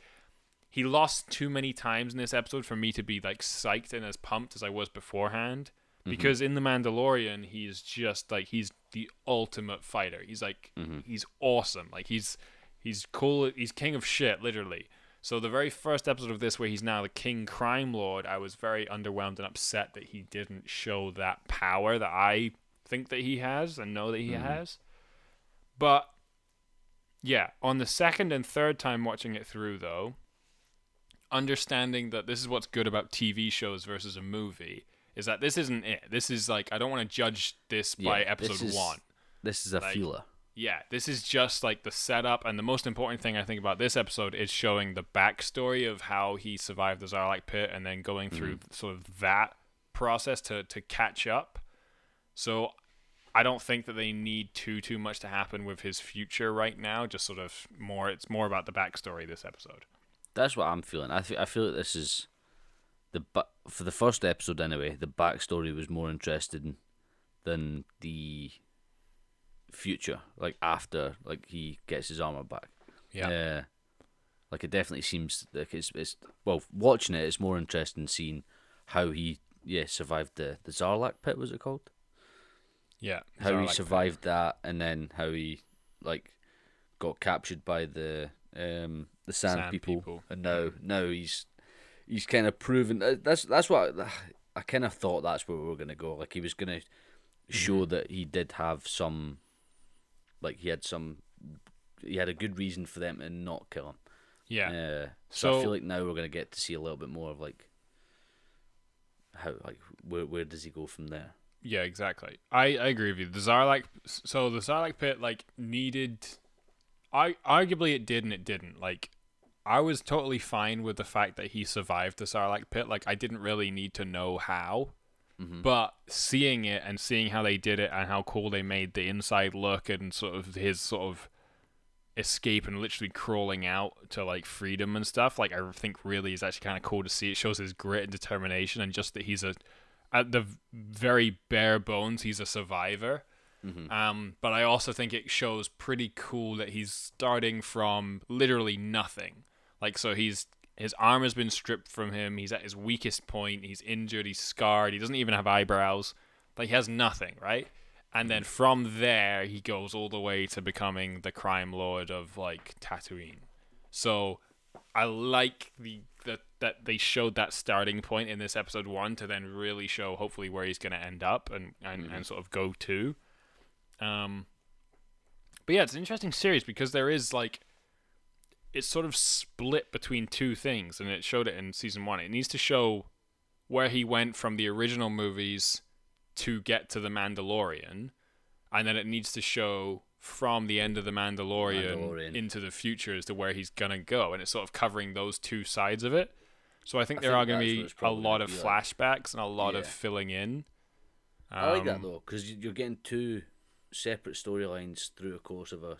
he lost too many times in this episode for me to be like psyched and as pumped as I was beforehand. Mm-hmm. Because in the Mandalorian, he's just like he's the ultimate fighter. He's like mm-hmm. he's awesome. Like he's he's cool. He's king of shit, literally. So the very first episode of this, where he's now the king crime lord, I was very underwhelmed and upset that he didn't show that power that I think that he has and know that he mm-hmm. has. But yeah, on the second and third time watching it through, though, understanding that this is what's good about TV shows versus a movie is that this isn't it. This is like I don't want to judge this by Yeah, this episode is- one. This is a Like, feeler. Yeah, this is just like the setup, and the most important thing I think about this episode is showing the backstory of how he survived the Sarlacc pit, and then going through mm-hmm. sort of that process to to catch up. So I don't think that they need too too much to happen with his future right now. Just sort of more, it's more about the backstory this episode. That's what I'm feeling. I feel, I feel like this is the ba- for the first episode anyway. The backstory was more interesting than the future, like after like he gets his armor back. Yeah. Uh, like it definitely seems like it's it's well watching it. It's more interesting seeing how he yeah survived the the Sarlacc pit. Was it called? yeah. How he Sarlacc pit. survived that, and then how he like got captured by the um the sand, Sand people, people. and now now he's he's kind of proven uh, that's that's what I, I kind of thought that's where we were gonna go. Like he was gonna show Mm-hmm. that he did have some, like he had some, he had a good reason for them to not kill him. Yeah. Uh, so, I feel like now we're gonna get to see a little bit more of like how like where where does he go from there? Yeah, exactly. I, I agree with you. The Sarlacc, so the Sarlacc pit like needed, I arguably it did and it didn't. Like, I was totally fine with the fact that he survived the Sarlacc pit. Like, I didn't really need to know how, but seeing it and seeing how they did it and how cool they made the inside look and sort of his sort of escape and literally crawling out to like freedom and stuff. Like, I think really is actually kind of cool to see. It shows his grit and determination and just that he's a at the very bare bones, he's a survivor. Um, but I also think it shows pretty cool that he's starting from literally nothing. Like so, he's his arm has been stripped from him. He's at his weakest point. He's injured. He's scarred. He doesn't even have eyebrows. Like he has nothing, right? And then from there, he goes all the way to becoming the crime lord of like Tatooine. So I like the that that they showed that starting point in this episode one to then really show hopefully where he's going to end up and and, and sort of go to. Um, but yeah, it's an interesting series because there is like it's sort of split between two things, and it showed it in season one. It needs to show where he went from the original movies to get to the Mandalorian, and then it needs to show from the end of the Mandalorian, Mandalorian. into the future as to where he's gonna go, and it's sort of covering those two sides of it. So I think I there think are gonna be a lot of be like. flashbacks and a lot of filling in. I like that Um, though, because you're getting two separate storylines through a course of a.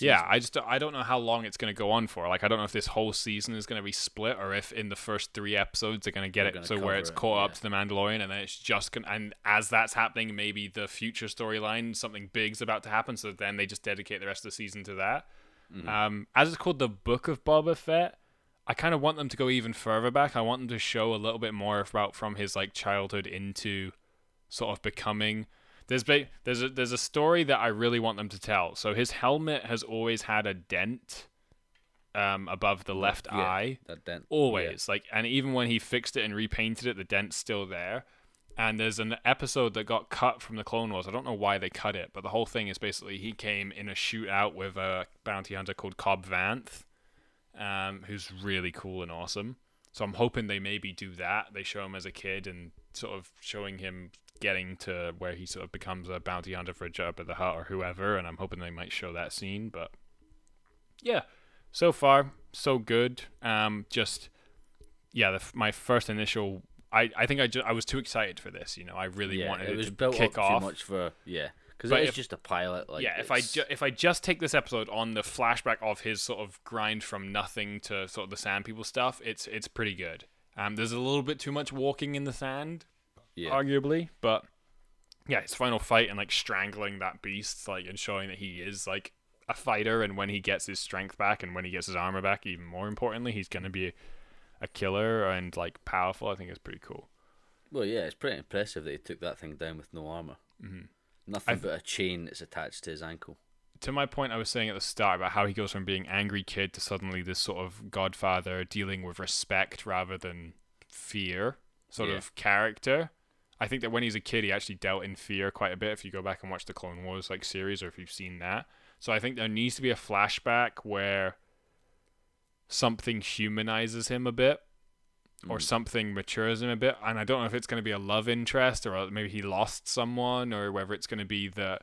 Yeah, I just I don't know how long it's going to go on for. Like I don't know if this whole season is going to be split or if in the first 3 episodes they're going to get They're it so where it's it, caught up yeah. to the Mandalorian and then it's just going to and as that's happening maybe the future storyline something big's about to happen so then they just dedicate the rest of the season to that. Mm-hmm. Um as it's called the Book of Boba Fett, I kind of want them to go even further back. I want them to show a little bit more about from his like childhood into sort of becoming there's ba- there's a there's a story that I really want them to tell. So his helmet has always had a dent um above the left Yeah, eye. That dent. always. Like and even when he fixed it and repainted it the dent's still there. And there's an episode that got cut from the clone wars. I don't know why they cut it but the whole thing is basically he came in a shootout with a bounty hunter called cobb vanth um, who's really cool and awesome. So i'm hoping they maybe do that. They show him as a kid and sort of showing him getting to where he sort of becomes a bounty hunter for Jabba the Hutt or whoever and i'm hoping they might show that scene but yeah so far so good um just yeah the, my first initial i i think i just i was too excited for this you know i really Yeah, wanted it it, to built kick off too much for yeah, because it is if- just a pilot. Like yeah if i ju- if i just take this episode on the flashback of his sort of grind from nothing to sort of the sand people stuff it's it's pretty good um there's a little bit too much walking in the sand yeah, arguably but yeah his final fight and like strangling that beast like and showing that he is like a fighter and when he gets his strength back and when he gets his armor back even more importantly he's going to be a killer and like powerful i think it's pretty cool Well, yeah, it's pretty impressive that he took that thing down with no armor. Mm-hmm. Nothing I've- but a chain that's attached to his ankle. to my point I was saying at the start about how he goes from being angry kid to suddenly this sort of godfather dealing with respect rather than fear sort Yeah. of character. I think that when he's a kid he actually dealt in fear quite a bit if you go back and watch the Clone Wars like series or if you've seen that. So I think there needs to be a flashback where something humanizes him a bit or hmm. something matures him a bit and I don't know if it's going to be a love interest or uh, maybe he lost someone or whether it's going to be that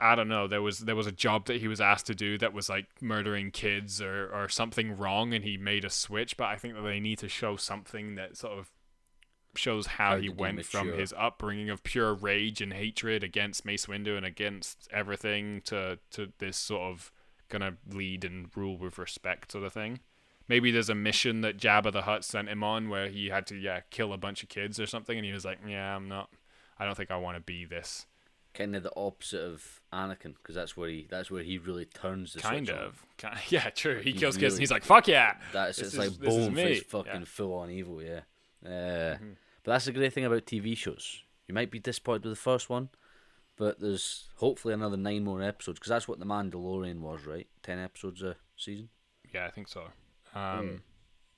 I don't know. There was there was a job that he was asked to do that was like murdering kids or or something wrong, and he made a switch. But I think that they need to show something that sort of shows how, How he went from his upbringing of pure rage and hatred against Mace Windu and against everything to to this sort of gonna lead and rule with respect sort of thing. Maybe there's a mission that Jabba the Hutt sent him on where he had to yeah kill a bunch of kids or something, and he was like, yeah, I'm not. I don't think I want to be this. Kind of the opposite of Anakin, because that's where he that's where he really turns the kind on. of. Kind yeah, true. He He kills kids and he's like, "Fuck yeah!" That's it's is- like boom, it's Yeah. Mm-hmm. fucking full on evil, yeah. Uh, But that's the great thing about TV shows. You might be disappointed with the first one, but there's hopefully another nine more episodes because that's what the Mandalorian was, right? Ten episodes a season. Yeah, I think so. Um,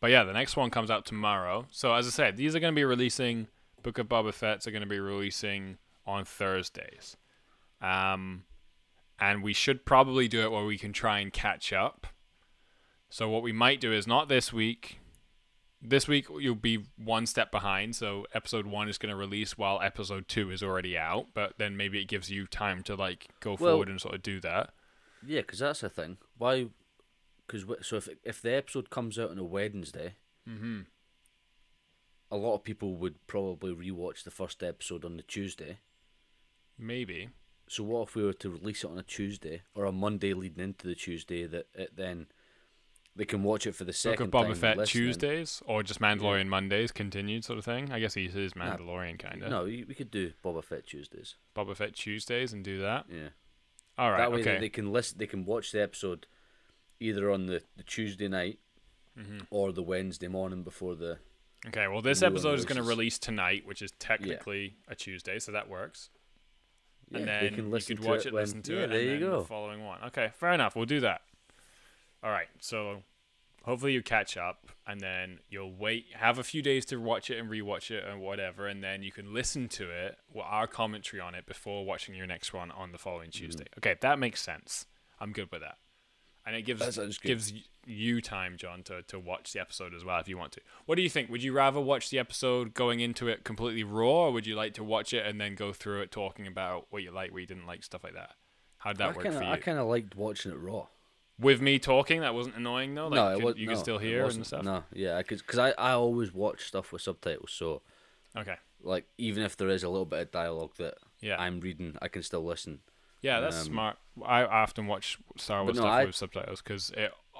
But yeah, the next one comes out tomorrow. So as I said, these are going to be releasing. Book of Boba Fett's are going to be releasing on Thursdays, um, and we should probably do it where we can try and catch up. So what we might do is not this week. This week you'll be one step behind, so episode one is going to release while episode two is already out. But then maybe it gives you time to like go Well- forward and sort of do that. Yeah, because that's the thing. Why? Because so if if the episode comes out on a Wednesday, Mm-hmm. a lot of people would probably rewatch the first episode on the Tuesday. Maybe. So what if we were to release it on a Tuesday or a Monday leading into the Tuesday that it then They can watch it for the second Book of Boba Fett listening. Tuesdays or just Mandalorian Mondays continued sort of thing. I guess he is Mandalorian kind of. No, we could do Boba Fett Tuesdays. Boba Fett Tuesdays and do that. Yeah. All right. that way okay. they, can listen. They can watch the episode either on the, the Tuesday night Mm-hmm. or the Wednesday morning before the. Okay, well, this episode is going to release tonight, which is technically a Tuesday, so that works. Yeah, and then you could watch it it, when- listen to yeah, it, there and you then go. the following one. Okay, fair enough. We'll do that. All right, so hopefully you catch up, and then you'll wait, have a few days to watch it and rewatch it and whatever, and then you can listen to it, with our commentary on it before watching your next one on the following Mm-hmm. Tuesday. Okay, that makes sense. I'm good with that. And it gives That sounds good. gives you time, John, to, to watch the episode as well if you want to. What do you think? Would you rather watch the episode going into it completely raw, or would you like to watch it and then go through it talking about what you like, what you didn't like, stuff like that? How'd that I work kinda, for you? I kind of liked watching it raw. With me talking, that wasn't annoying though. Like, no, you it could, was. you no, could still hear and stuff. No, yeah, because cause I I always watch stuff with subtitles, so Okay. like even if there is a little bit of dialogue that Yeah. I'm reading, I can still listen. Yeah, that's Um, smart. I often watch Star Wars no, stuff I- with subtitles because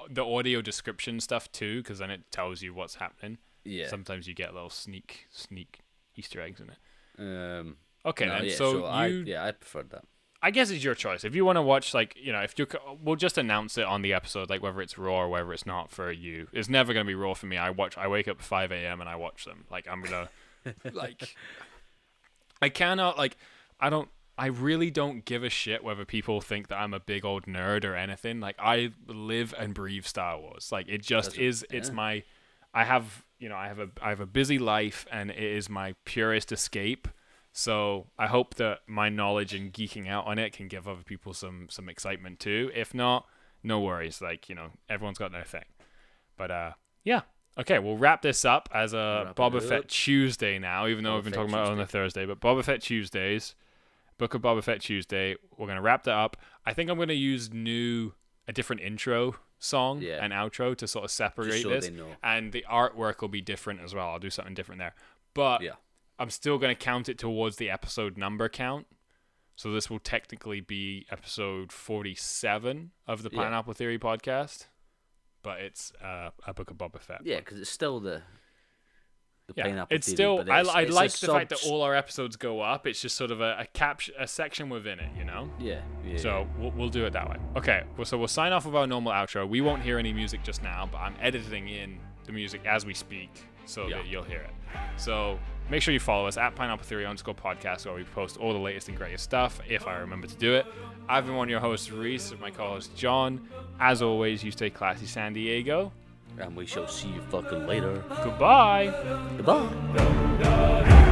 the audio description stuff too, because then it tells you what's happening. Yeah. Sometimes you get little sneak sneak Easter eggs in it. Um. Okay, no, then. yeah, so, I you, yeah I preferred that. I guess it's your choice. If you want to watch, like, you know, if you, we'll just announce it on the episode, like whether it's raw or whether it's not for you. It's never gonna be raw for me. I watch. I wake up at five a.m. and I watch them. Like I'm gonna, like, I cannot like. I don't. I really don't give a shit whether people think that I'm a big old nerd or anything. Like I live and breathe Star Wars. Like it just That's is. It's yeah. my. I have you know I have a I have a busy life and it is my purest escape. So I hope that my knowledge and geeking out on it can give other people some some excitement too. If not, no worries. Like you know everyone's got their thing. But uh, yeah. Okay, we'll wrap this up as a Wrap Boba. Fett Tuesday now, even though Boba we've been Fett talking about it on a Thursday. But Boba Fett Tuesdays, Book of Boba Fett Tuesday. We're gonna wrap that up. I think I'm gonna use new a different intro song Yeah. and outro to sort of separate so this, and the artwork will be different as well. I'll do something different there. But Yeah. I'm still going to count it towards the episode number count. So this will technically be episode 47 of the Yeah. Pineapple Theory podcast. But it's uh, a book of Boba Fett. Yeah, because it's still the the Yeah, pineapple. it's theory, still. but I, it's- I it's like the fact that all our episodes go up. It's just sort of a a, cap- a section within it, you know. Yeah. yeah So we'll, we'll do it that way. Okay. Well, so we'll sign off with our normal outro. We won't hear any music just now, but I'm editing in the music as we speak so Yeah. that you'll hear it. So make sure you follow us at Pineapple Theory underscore podcast where we post all the latest and greatest stuff if I remember to do it. I've been one of your hosts, Reese, with my co-host John. As always, you stay classy, San Diego. and we shall see you fucking later. Goodbye. Goodbye. da da